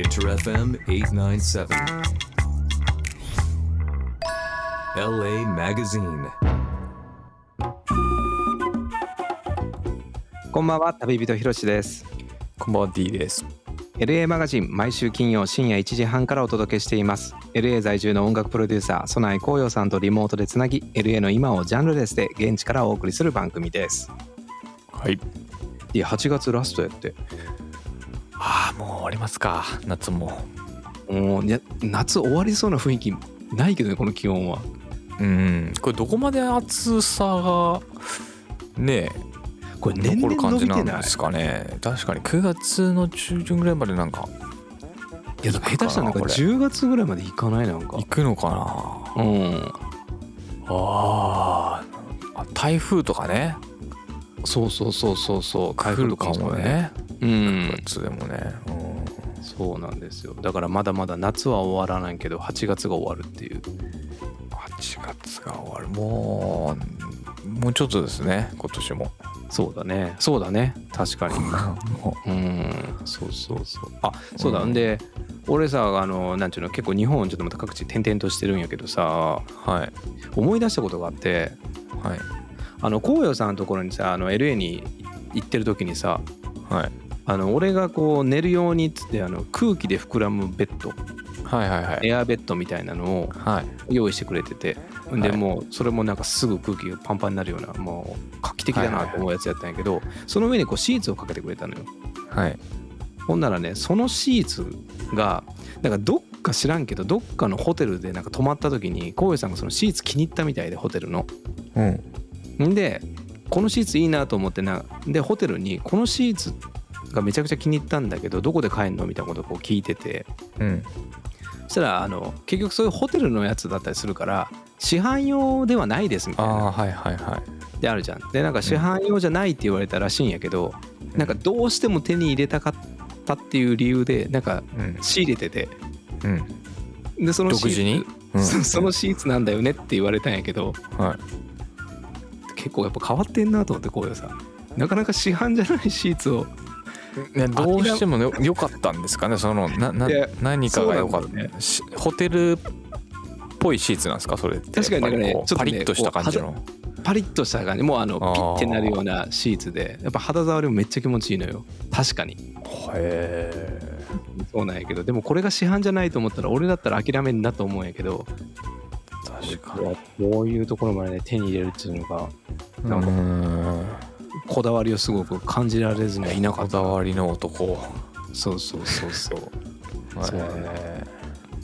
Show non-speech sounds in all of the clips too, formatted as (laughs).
Inter FM 897. LA Magazine. こんばんは旅人ひろしですこんばんは D です。LA マガジン毎週金曜深夜1時半からお届けしています LA 在住の音楽プロデューサー曽内光陽さんとリモートでつなぎ LA の今をジャンルレスで現地からお送りする番組ですはい。いや8月ラストやってもう終わりますか。夏も。もういや夏終わりそうな雰囲気ないけどねこの気温はうん。これどこまで暑さがねこれえ残る年々感じなん伸びてないですかね。確かに9月の中旬ぐらいまでなんかいやだから下手したらなんかこれ10月ぐらいまでいかないなんか行くのかな。うんあーあ。台風とかね。そうそうそうそうそう台風とかもねもね。うん9月でもね。うんそうなんですよ。だからまだまだ夏は終わらないけど8月が終わるっていう。8月が終わる。もうもうちょっとですね。今年も。そうだね。そうだね。確かに。(laughs) もう。ん。そうそうそう。あそうだ、うん。んで俺さあのなんちゅうの結構日本ちょっとまた各地転々としてるんやけどさ。うはい。思い出したことがあってはい。あの紅葉さんのところにさあの LA に行ってる時にさはいあの俺がこう寝るようにっつってあの空気で膨らむベッドはいはいはい。エアベッドみたいなのをはい。用意してくれててではいもうそれもなんかすぐ空気がパンパンになるようなもう画期的だなと思うやつやったんやけどその上にこうシーツをかけてくれたのよはい。ほんならねそのシーツがなんかどっか知らんけどどっかのホテルでなんか泊まった時にこうさんがそのシーツ気に入ったみたいでホテルの。うん。んでこのシーツいいなと思ってなでホテルにこのシーツがめちゃくちゃ気に入ったんだけどどこで買えんのみたいなことをこう聞いててうん。そしたらあの結局そういうホテルのやつだったりするから市販用ではないですみたいなああ、はいはいはい。であるじゃん。でなんか市販用じゃないって言われたらしいんやけどなんかどうしても手に入れたかったっていう理由でなんかうん。仕入れててうん。でそのシーツ独自に？うんそそのシーツなんだよねって言われたんやけどはい。結構やっぱ変わってんなと思ってこういうさなかなか市販じゃないシーツをね、どうしてもよ良かったんですかね？そのなな何かが良かった、しホテルっぽいシーツなんですか？それって。確かにちょっとパリッとした感じの。パリッとした感じ。もうあのピッてなるようなシーツで。やっぱ肌触りもめっちゃ気持ちいいのよ。確かに。へそうなんやけど。でもこれが市販じゃないと思ったら俺だったら諦めんなと思うんやけど。確かこういうところまでね手に入れるっていうのがになんか。うんこだわりをすごく感じられずにはいなかこった。だわりの男。そうそうそうそう。(laughs) そうへ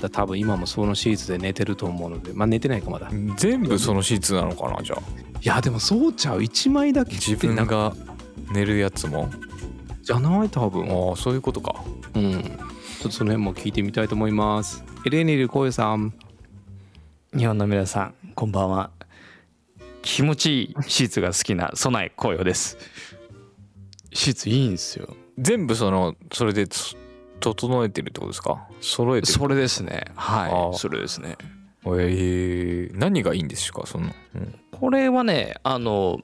だ。多分今もそのシーツで寝てると思うので。まあ寝てないかまだ。全部？そのシーツなのかなじゃあ。やでもそうちゃう。1枚だけ自分なんか。が寝るやつも？じゃない？多分。ああそういうことか。うん。ちょっとその辺も聞いてみたいと思います。エレーネルコウさん。日本の皆さんこんばんは気持ちいいシーツが好きな備え紅葉です。シーツいいんですよ。全部そのそれでつ整えてるってことですか？揃えてる。それですね。あはーいそれですね。えー、何がいいんですか？その、うん。これはねあの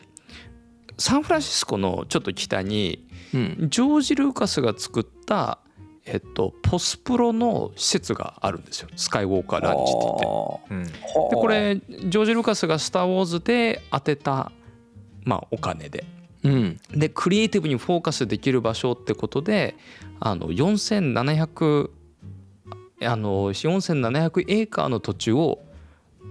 サンフランシスコのちょっと北にうん。ジョージ・ルーカスが作ったえっとポスプロの施設があるんですよ。スカイウォーカーランチって言って。うん。でこれジョージ・ルーカスが「スター・ウォーズ」で当てた、まあ、お金で。うん。でクリエイティブにフォーカスできる場所ってことであの4700あの4700エーカーの土地を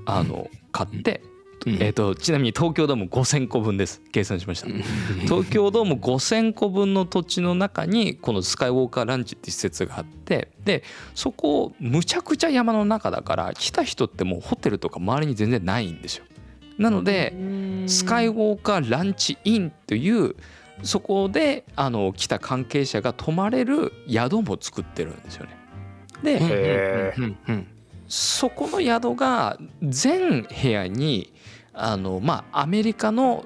あの買って、うんえー、とちなみに東京ドーム5,000個分です。計算しました。(laughs) 東京ドーム5,000個分の土地の中にこのスカイウォーカーランチって施設があってでそこむちゃくちゃ山の中だから来た人ってもうホテルとか周りに全然ないんですよ。なのでスカイウォーカーランチインというそこであの来た関係者が泊まれる宿も作ってるんですよね。で、そこの宿が全部屋にあの、まあ、アメリカの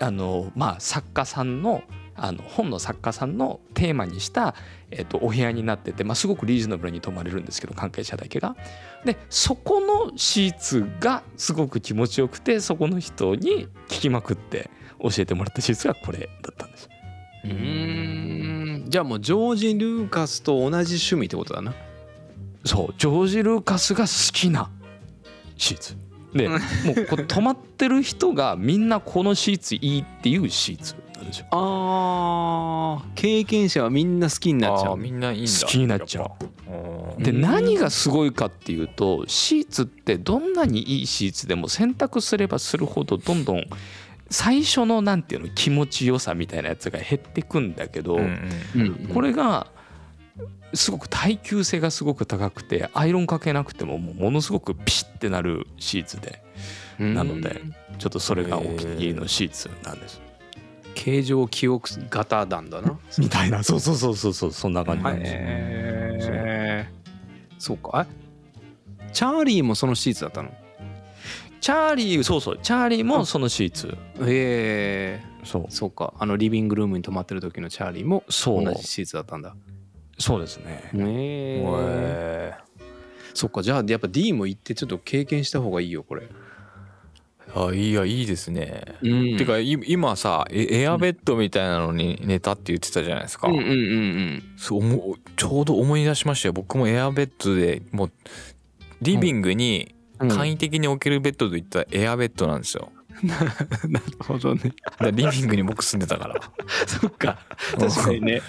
あの、まあ、作家さんのあの本の作家さんのテーマにした、えっとお部屋になってて、まあ、すごくリーズナブルに泊まれるんですけど関係者だけが。でそこのシーツがすごく気持ちよくてそこの人に聞きまくって教えてもらったシーツがこれだったんです。うーんじゃあもうジョージ・ルーカスと同じ趣味ってことだなそうジョージ・ルーカスが好きなシーツでもうこう泊まってる人がみんなこのシーツいいっていうシーツなんですよ。あー経験者はみんな好きになっちゃう。みんないいんだ。好きになっちゃう。でうん何がすごいかっていうとシーツってどんなにいいシーツでも選択すればするほどどんどん最初のなんていうの気持ちよさみたいなやつが減ってくんだけど、これがすごく耐久性がすごく高くてアイロンかけなくてもものすごくピシッてなるシーツで。うん。なのでちょっとそれがお気に入りのシーツなんです。形状記憶型なんだな。みたいな。そうそうそうそうそう。そんな感じなんですよ。へえそうか。え？チャーリーもそのシーツだったの？へチャーリーそうそう。チャーリーもそのシーツ。えそう。そうか。あのリビングルームに泊まってる時のチャーリーもそう。同じシーツだったんだそうですね。ねえ。へそっかじゃあやっぱ D も行ってちょっと経験した方がいいよこれ。ーあいいやいいですね、うん。てかい今さエエアベッドみたいなのに寝たって言ってたじゃないですか、うんうんうんうん。そう思うちょうど思い出しましたよ。僕もエアベッドでもうリビングにうん。簡易的に置けるベッドといったらエアベッドなんですよ (laughs) なるほどね。リビングに僕住んでたから。(laughs) そっか。確かにね。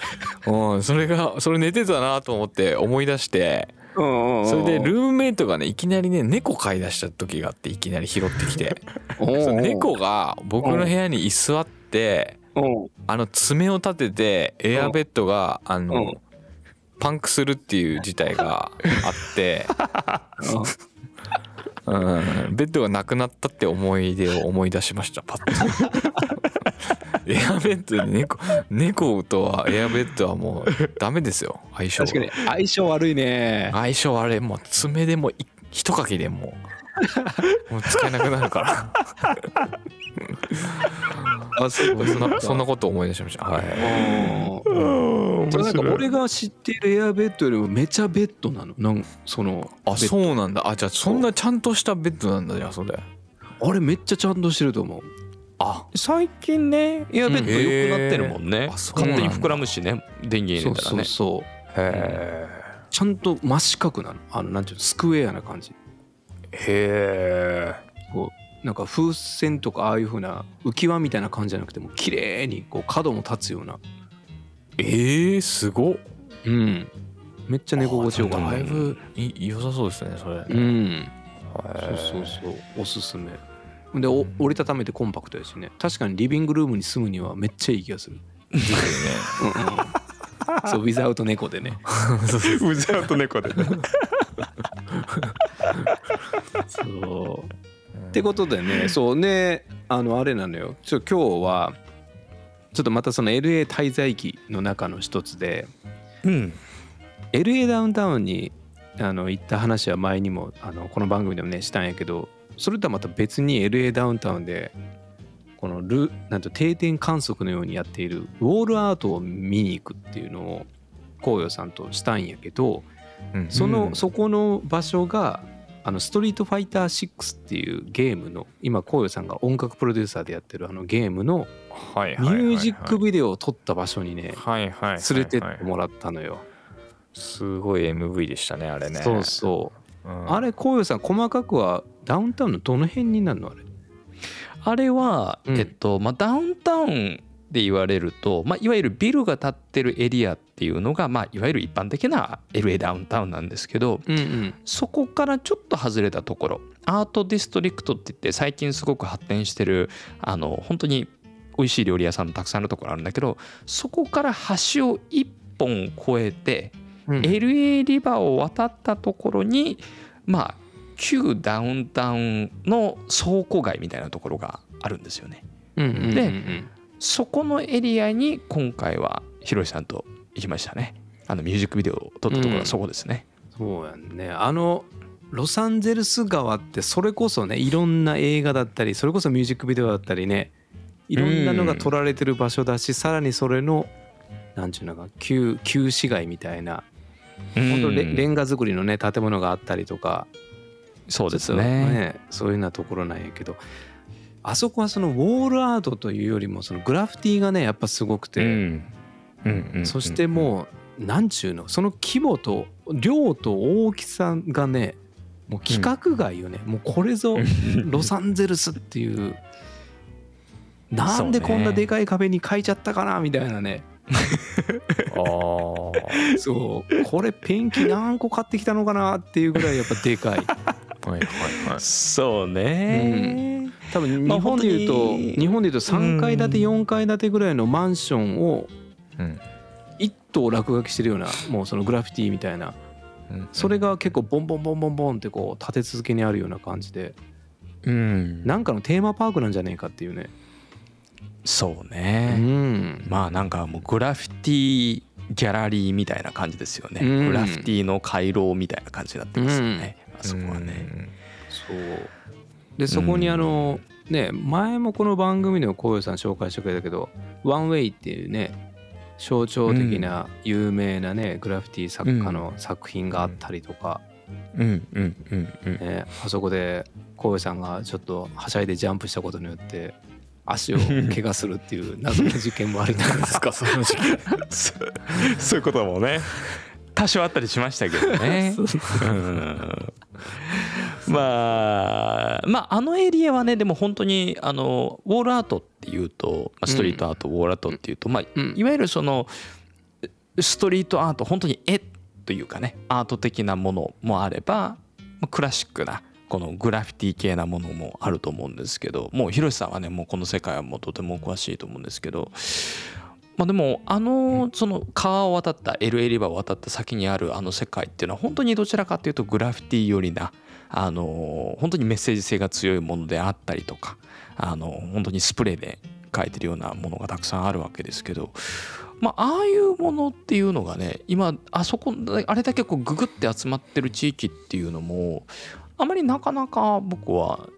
うん。それがそれ寝てたなと思って思い出して。そそれでルームメイトがねいきなりね猫飼い出した時があっていきなり拾ってきて。(laughs) 猫が僕の部屋に居座ってあの爪を立ててエアベッドがあうん。のパンクするっていう事態があって、うん、ベッドがなくなったって思い出を思い出しましたパッと。(laughs) エアベッドで猫猫とはエアベッドはもうダメですよ相性。確かに。相性悪いね。相性あれもう爪でもい一かきでもう (laughs) もう使えなくなるから。(laughs) あそうそん。なそんなこと思い出しました。はい。それなんか俺が知っているエアベッドよりもめちゃベッドなの？なんそのあそうなんだ。あじゃあそんなちゃんとしたベッドなんだじゃあそれ。あれめっちゃちゃんとしてると思う。あ。最近ねエアベッド良くなってるもんね、うん。勝手に膨らむしね。電源入れたらね。そうそうそう。へちゃんと真四角なの。あのなんていうの？スクエアな感じえへこうなんか風船とかああいう風な浮き輪みたいな感じじゃなくても綺麗にこう角も立つような。ええー、すごっ。うん。めっちゃ寝心地よかっただいぶい良さそうですねそれ。うん。そうそうそうそうおすすめ。でお折りたためてコンパクトやしね。確かにリビングルームに住むにはめっちゃいい気がする。ですよね。うんうん。そうウィザウト猫でね。(laughs) うざうと (laughs) 猫でねそう。ってことでねそうねあのあれなのよ。ちょ今日はちょっとまたその LA 滞在期の中の一つでうん。LA ダウンタウンにあの行った話は前にもあのこの番組でもねしたんやけどそれとはまた別に LA ダウンタウンでこのルなんと定点観測のようにやっているウォールアートを見に行くっていうのを紅葉さんとしたんやけどうん。その、うん。そこの場所があのストリートファイター6っていうゲームの今紅葉さんが音楽プロデューサーでやってるあのゲームのはいミュージックビデオを撮った場所にねはいはいはい連れてってもらったのよ。すごい MV でしたねあれね。そうそう。うん。あれ紅葉さん細かくはダウンタウンのどの辺になるのあれ？あれは、うん。えっとまあ、ダウンタウンで言われると、まあ、いわゆるビルが建ってるエリアっていうのが、まあ、いわゆる一般的な LA ダウンタウンなんですけどうんうん。そこからちょっと外れたところアートディストリクトって言って最近すごく発展してるあの本当に美味しい料理屋さんたくさんあるところあるんだけどそこから橋を一本越えて、うん。LA リバーを渡ったところにまあ旧ダウンタウンの倉庫街みたいなところがあるんですよね。でそこのエリアに今回はひろしさんと行きましたね。あのミュージックビデオを撮ったところはそこですね。そうやんねあのロサンゼルス川ってそれこそねいろんな映画だったりそれこそミュージックビデオだったりねいろんなのが撮られてる場所だし、さらにそれのなんちゅうのか旧旧市街みたいな本当レうんレンガ造りのね建物があったりとかそうですちょっとね。そういうようなところなんやけどあそこはそのウォールアートというよりもそのグラフィティがねやっぱすごくて、うんうんうんうんそしてもうなんちゅうのその規模と量と大きさがねもう規格外よね、もうこれぞロサンゼルスっていうなんでこんなでかい壁に書いちゃったかなみたいなね。(laughs) ああそうこれペンキ何個買ってきたのかなっていうぐらいやっぱでかい。はいはいはい。そうね、多分まあ日本でいうと、日本でいうと3階建て4階建てぐらいのマンションをうん一棟落書きしてるようなもうそのグラフィティみたいな。うん。それが結構ボンボンボンボンボンってこう立て続けにあるような感じで。うん。なんかのテーマパークなんじゃねえかっていうね。そううね、ん。まあなんかもうグラフィティギャラリーみたいな感じですよね、うん。グラフィティの回廊みたいな感じになってますよね、あそこはね、そう。でそこにあのね前もこの番組でもこうさん紹介してくれたけど「ワンウェイっていうね象徴的な有名なねグラフィティ作家の作品があったりとか、うんうんうんうん。ね、あそこでこうさんがちょっとはしゃいでジャンプしたことによって足を怪我するっていう謎の事件もありながらですか？(laughs) その時期そういうこともね多少あったりしましたけどね (laughs) まあまああのエリアはねでも本当にあのウォールアートっていうとまあストリートアート、ウォールアートっていうとまあうん。いわゆるそのストリートアート本当に絵というかねアート的なものもあればまあクラシックなこのグラフィティ系なものもあると思うんですけどもうひろしさんはねもうこの世界はもうとてもお詳しいと思うんですけどまあでもあのその川を渡った LA リバーを渡った先にあるあの世界っていうのは本当にどちらかというとグラフィティ寄りなあの本当にメッセージ性が強いものであったりとかあの本当にスプレーで書いてるようなものがたくさんあるわけですけどまあああいうものっていうのがね今あそこあれだけこうググって集まってる地域っていうのもあまりなかなか僕は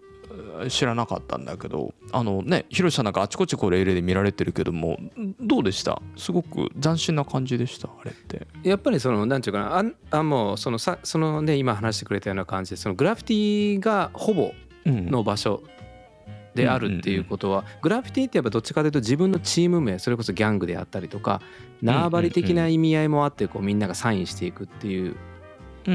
知らなかったんだけどあのねひろしさんなんかあちこちこれ LA で見られてるけどもどうでした？すごく斬新な感じでした？あれって。やっぱりそのなんていうかなあんあもうそのさそのね今話してくれたような感じでそのグラフィティがほぼの場所であるっていうことはグラフィティってやっぱどっちかというと自分のチーム名それこそギャングであったりとか縄張り的な意味合いもあってこうみんながサインしていくっていう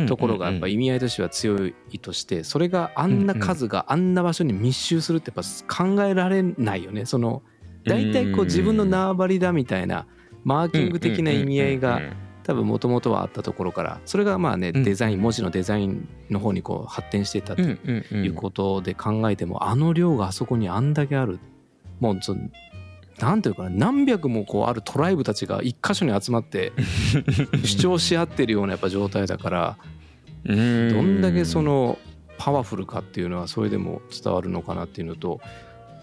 ところがやっぱ意味合いとしては強いとしてそれがあんな数があんな場所に密集するってやっぱ考えられないよね。その大体こう自分の縄張りだみたいなマーキング的な意味合いが多分もともとはあったところからそれがまあねうん。デザイン文字のデザインの方にこう発展していったってということで考えてもあの量があそこにあんだけある。もうなんていうかな何百もこうあるトライブたちが一箇所に集まって (laughs) 主張し合ってるようなやっぱ状態だからどどんだけそのパワフルかっていうのはそれでも伝わるのかなっていうのと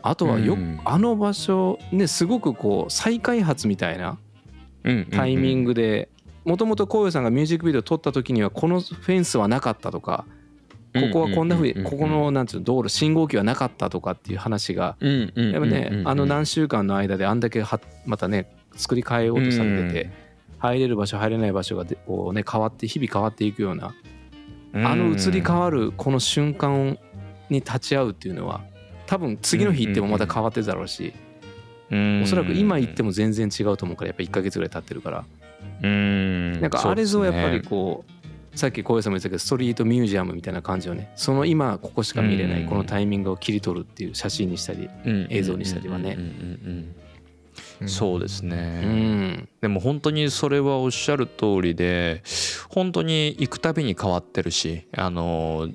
あとはようん。あの場所ねすごくこう再開発みたいなタイミンググでもともとこうよさんがミュージックビデオ撮った時にはこのフェンスはなかったとかここはこんなふうにここのなんていうの道路信号機はなかったとかっていう話がやっぱねあの何週間の間であんだけはまたね作り変えようとされてて入れる場所入れない場所がでこうね変わって日々変わっていくようなあの移り変わるこの瞬間に立ち会うっていうのは多分次の日行ってもまた変わってるだろうしおそらく今行っても全然違うと思うからやっぱ1ヶ月ぐらい経ってるから。ななんかあれぞやっぱりこうさっき小林さんも言ってたけどストリートミュージアムみたいな感じをね。その今ここしか見れないこのタイミングを切り取るっていう写真にしたり映像にしたりはねそうですうねん。でも本当にそれはおっしゃる通りで本当に行くたびに変わってるしあの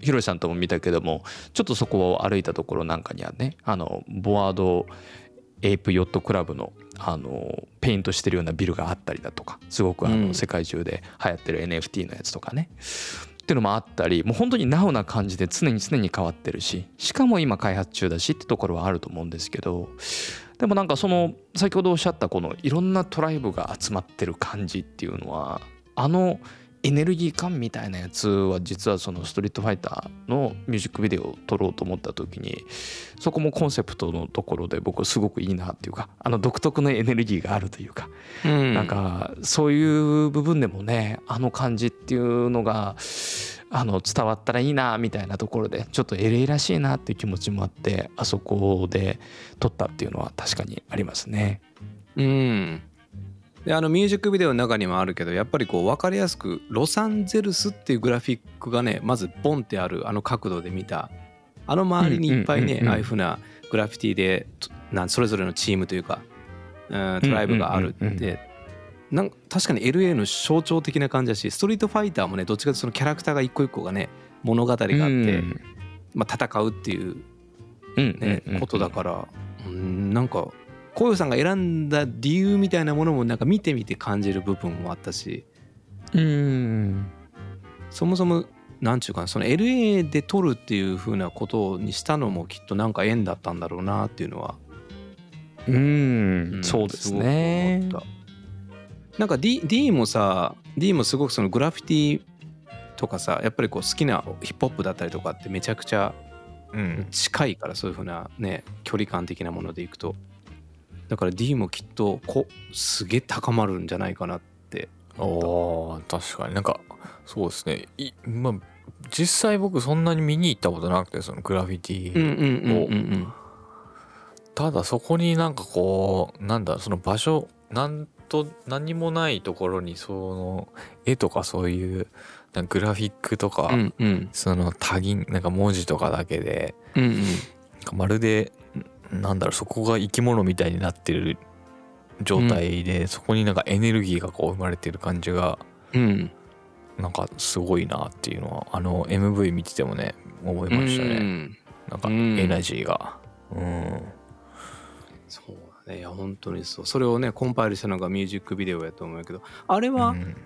ひろしさんとも見たけどもちょっとそこを歩いたところなんかにはねあの Bored Ape Yacht Club のあのペイントしてるようなビルがあったりだとかすごくあうん。の世界中で流行ってる NFT のやつとかね。っていうのもあったりもう本当にナウな感じで常に常に変わってるししかも今開発中だしってところはあると思うんですけどでもなんかその先ほどおっしゃったこのいろんなトライブが集まってる感じっていうのはあのエネルギー感みたいなやつは実はそのストリートファイターのミュージックビデオを撮ろうと思った時にそこもコンセプトのところで僕すごくいいなっていうかあの独特のエネルギーがあるというかうんなんかそういう部分でもねあの感じっていうのがあの伝わったらいいなみたいなところでちょっと LA らしいなっていう気持ちもあってあそこで撮ったっていうのは確かにありますね。うんであのミュージックビデオの中にもあるけどやっぱりこう分かりやすくロサンゼルスっていうグラフィックがねまずボンってあるあの角度で見た。あの周りにいっぱいねああいうふうなグラフィティでとなんそれぞれのチームというかうんトライブがあるって。なんか確かに LA の象徴的な感じだしストリートファイターもねどっちかというとそのキャラクターが一個一個がね物語があって、うん。まあ、戦うっていううんねうんうん。ことだからうんなんかこうよさんが選んだ理由みたいなものもなんか見てみて感じる部分もあったし。うん。そもそもなんちゅうかなその LA で撮るっていう風なことにしたのもきっとなんか縁だったんだろうなっていうのは、うん。んそうですね。すなんか D, D もさ D もすごくそのグラフィティとかさやっぱりこう好きなヒップホップだったりとかってめちゃくちゃうん。近いからそういう風なね距離感的なものでいくとだから D もきっとこすげえ高まるんじゃないかなって。お確かに。なんかそうですね。いまあ実際僕そんなに見に行ったことなくてそのグラフィティ、うんうんうんうんうん。ただそこになんかこうなんだその場所なんと何もないところにその絵とかそういうグラフィックとか、うんうん。その多銀なんか文字とかだけでうんうん。まるでんなんだろうそこが生き物みたいになってる状態で、そこになんかエネルギーがこう生まれてる感じがうん。なんかすごいなっていうのはあの MV 見ててもね思いましたね、うん。なんかうん。エナジーが。うん。そうだね。いや本当にそう。それをねコンパイルしたのがミュージックビデオやと思うけどあれはうん。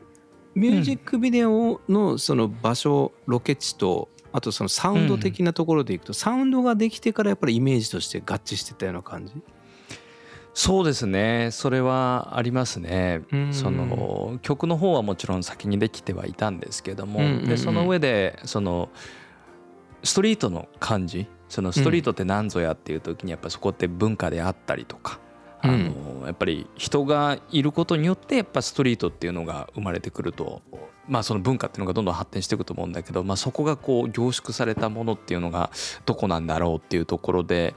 ミュージックビデオのその場所ロケ地とあとそのサウンド的なところでいくとサウンドができてからやっぱりイメージとして合致してたような感じ？そうですね。それはありますね。うん。その曲の方はもちろん先にできてはいたんですけども、うんうんうん。でその上でそのストリートの感じ？そのストリートって何ぞやっていう時にやっぱそこって文化であったりとか、あのやっぱり人がいることによってやっぱストリートっていうのが生まれてくるとまあその文化っていうのがどんどん発展していくと思うんだけど、まあ、そこがこう凝縮されたものっていうのがどこなんだろうっていうところで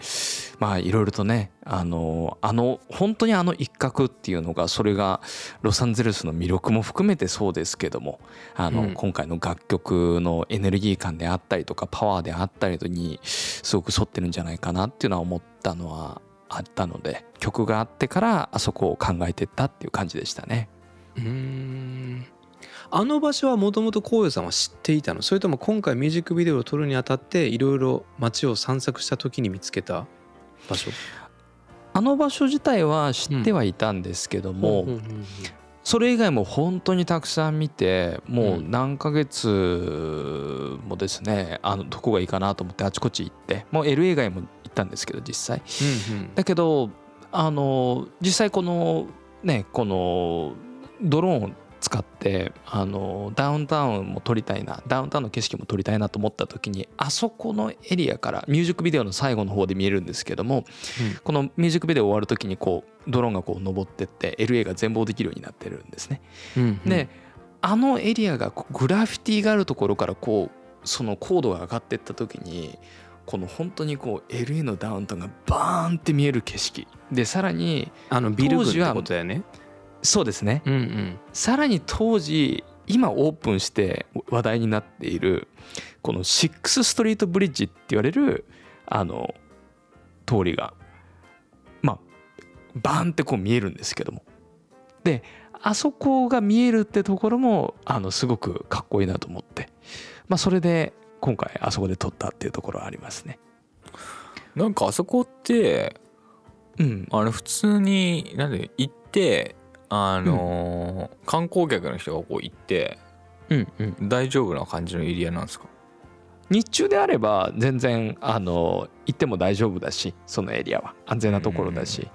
まあいろいろとねあのあの本当にあの一角っていうのがそれがロサンゼルスの魅力も含めてそうですけどもあの、うん。今回の楽曲のエネルギー感であったりとかパワーであったりにすごく沿ってるんじゃないかなっていうのは思ったのはあったので曲があってからあそこを考えてったっていう感じでしたね。うーん。あの場所はもともとこうよさんは知っていたの？それとも今回ミュージックビデオを撮るにあたっていろいろ街を散策した時に見つけた場所？あの場所自体は知ってはいたんですけども、それ以外も本当にたくさん見てもう何ヶ月もですねあのどこがいいかなと思ってあちこち行ってもう LA 以外も行ったんですけど実際。うんうん。だけどあの実際このねこのドローンを使ってあのダウンタウンも撮りたいなダウンタウンの景色も撮りたいなと思った時にあそこのエリアからミュージックビデオの最後の方で見えるんですけども、このミュージックビデオ終わる時にこうドローンがこう登ってって LA が全貌できるようになってるんですね。うんうん。であのエリアがグラフィティがあるところからこうその高度が上がってった時にこの本当にこう LA のダウンタウンがバーンって見える景色。でさらにあのビル群って当時はことだよねそうですね。うんうん。さらに当時今オープンして話題になっているこのシックスストリートブリッジって言われるあの通りがまあバーンってこう見えるんですけども。であそこが見えるってところもあのすごくかっこいいなと思って。まあそれで今回あそこで撮ったっていうところはありますね。なんかあそこってうん、あの普通になんで行ってあのー観光客の人がこう行ってうんうん、大丈夫な感じのエリアなんですか？日中であれば全然あの行っても大丈夫だしそのエリアは。安全なところだし、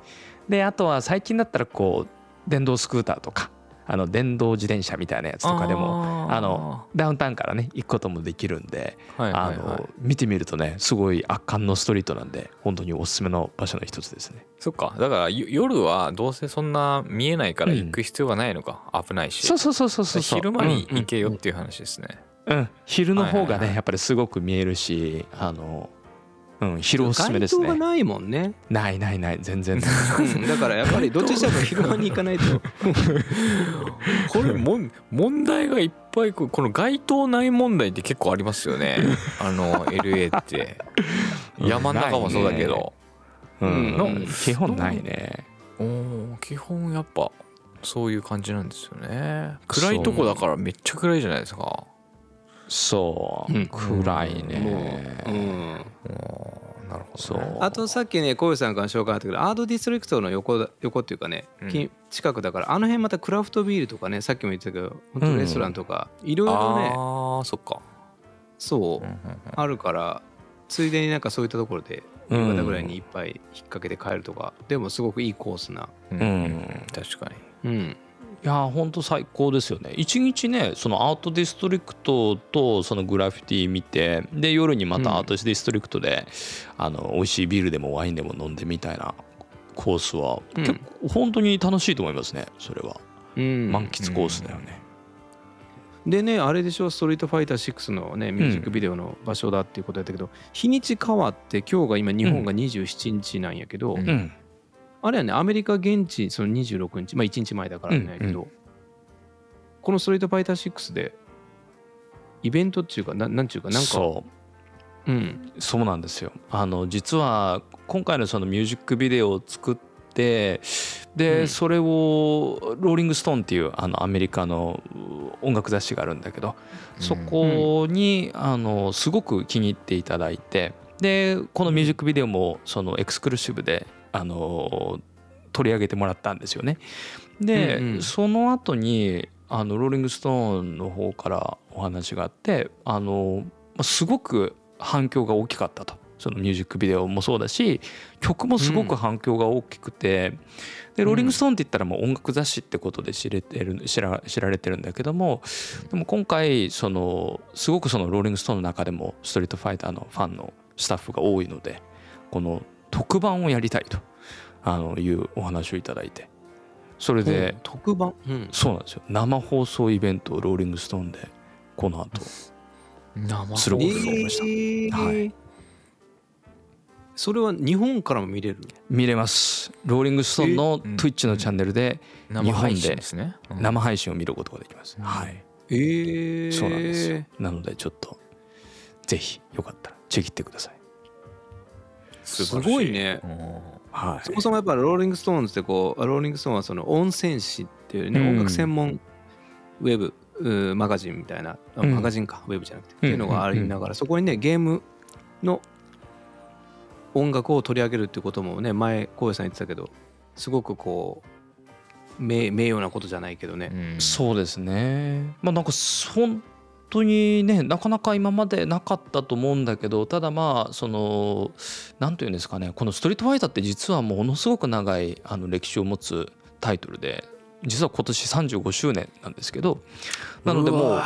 であとは最近だったらこう電動スクーターとかあの電動自転車みたいなやつとかでもあのダウンタウンからね行くこともできるんで、はいはいはい。あの見てみるとねすごい圧巻のストリートなんで本当におすすめの場所の一つですね。そっか。だからよ夜はどうせそんな見えないから行く必要がないのか、危ないし。そうそうそうそうそう昼間に行けようんっていう話ですね、うん、昼の方がはいはいはい。ねやっぱりすごく見えるしあのうん、疲労おすすめですね。街灯がないもんね、ないないない全然。ないうんだからやっぱりどっちにしても昼間に行かないと。(laughs) これもん問題がいっぱいここの街灯ない問題って結構ありますよね。あの LA って。(laughs) 山の中もそうだけど、うん。うん。基本ないね。おー基本やっぱそういう感じなんですよね。暗いとこだからめっちゃ暗いじゃないですかそう、うん暗いもね。う、うん、なるほど、ね、そう。あとさっきね小遊さんから紹介あったけどアートディストリクトの横だ横っていうかね、うん。き近くだからあの辺またクラフトビールとかねさっきも言ってたけど本当レストランとかいろいろね、あーそっか、そうあるからついでになんかそういったところでうん。夕方ぐらいに一杯引っ掛けて帰るとか、でもすごくいいコースな。うん。うん確かうんいやーほんと最高ですよね。一日ねそのアートディストリクトとそのグラフィティ見てで夜にまたアートディストリクトで、あの美味しいビールでもワインでも飲んでみたいなコースはうん。結構本当に楽しいと思いますねそれは。うん。満喫コースだよね、でねあれでしょストリートファイター6のねミュージックビデオの場所だっていうことやったけど、日にち変わって今日が今日本が27日なんやけど、うんうんあれはねアメリカ現地その26日まあ1日前だからなんやけど、このストリートファイター6でイベントっていうかななんちゅうかなんか。そう。うん。そうなんですよ。あの実は今回のそのミュージックビデオを作ってで、うん。それをローリング・ストーンっていうあのアメリカの音楽雑誌があるんだけどそこにあのすごく気に入っていただいてでこのミュージックビデオもそのエクスクルーシブであの取り上げてもらったんですよね。で、うんうんその後にあのローリング・ストーンの方からお話があってあのまあすごく反響が大きかったと。そのミュージックビデオもそうだし曲もすごく反響が大きくて、でローリング・ストーンって言ったらもう音楽雑誌ってことで知れてる知ら知られてるんだけどもでも今回そのすごくそのローリング・ストーンの中でもストリートファイターのファンのスタッフが多いのでこの特番をやりたいとあのいうお話をいただいて。それで特番、うん、そうなんですよ。生放送イベントをローリング・ストーンでこの後。生することになりました。えー。はい。それは日本からも見れる？見れます。ローリング・ストーンのえうん。Twitch のチャンネルで生配信で生配信を見ることができます、はい。えー、そうなんですよ。なのでちょっとぜひよかったらチェキってくださいす素晴らしごいね。うん。はい。そもそもやっぱローリング・ストーンズってこうローリング・ストーンはその音楽誌っていうね、うん。音楽専門ウェブマガジンみたいなあうん。マガジンか、ウェブじゃなくて、っていうのがありながらそこにねゲームの音楽を取り上げるっていうこともね前浩平さん言ってたけどすごくこう名名誉なことじゃないけどね、うん。そうですね。まあなんか本当にねなかなか今までなかったと思うんだけどただまあその何というんですかねこの「ストリートファイター」って実はものすごく長いあの歴史を持つタイトルで実は今年35周年なんですけどなのでもう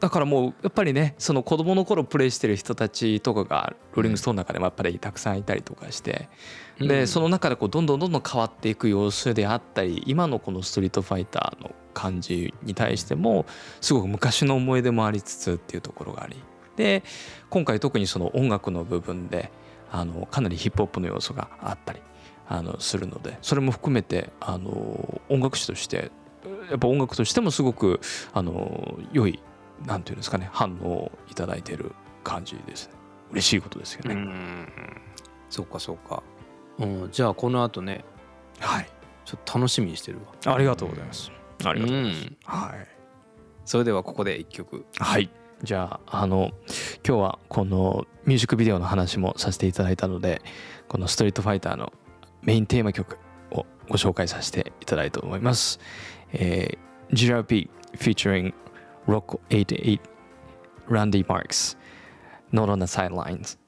だからもうやっぱりねその子供の頃プレイしてる人たちとかがローリング・ストーンの中でもやっぱりたくさんいたりとかしてうんでその中でこうどんどんどんどん変わっていく様子であったり今のこのストリートファイターの感じに対してもすごく昔の思い出もありつつっていうところがあり。で今回特にその音楽の部分であのかなりヒップホップの要素があったりあのするのでそれも含めてあの音楽史としてやっぱ音楽としてもすごくあの良いなんていうんですかね反応をいただいている感じですね。嬉しいことですよね、うん。そうかそうか、うん、じゃあこの後ねはい。ちょっと楽しみにしてるわ。ありがとうございます。ありがとうございます、うん。はい。それではここで一曲。はい。じゃあ、あの、今日はこのミュージックビデオの話もさせていただいたので、このストリートファイターのメインテーマ曲をご紹介させていただきたいと思います。えー、GRP featuring Rock 88 Randy Marks Not on the Sidelines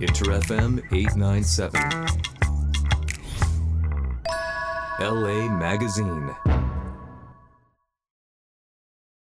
Inter FM 897. LA Magazine.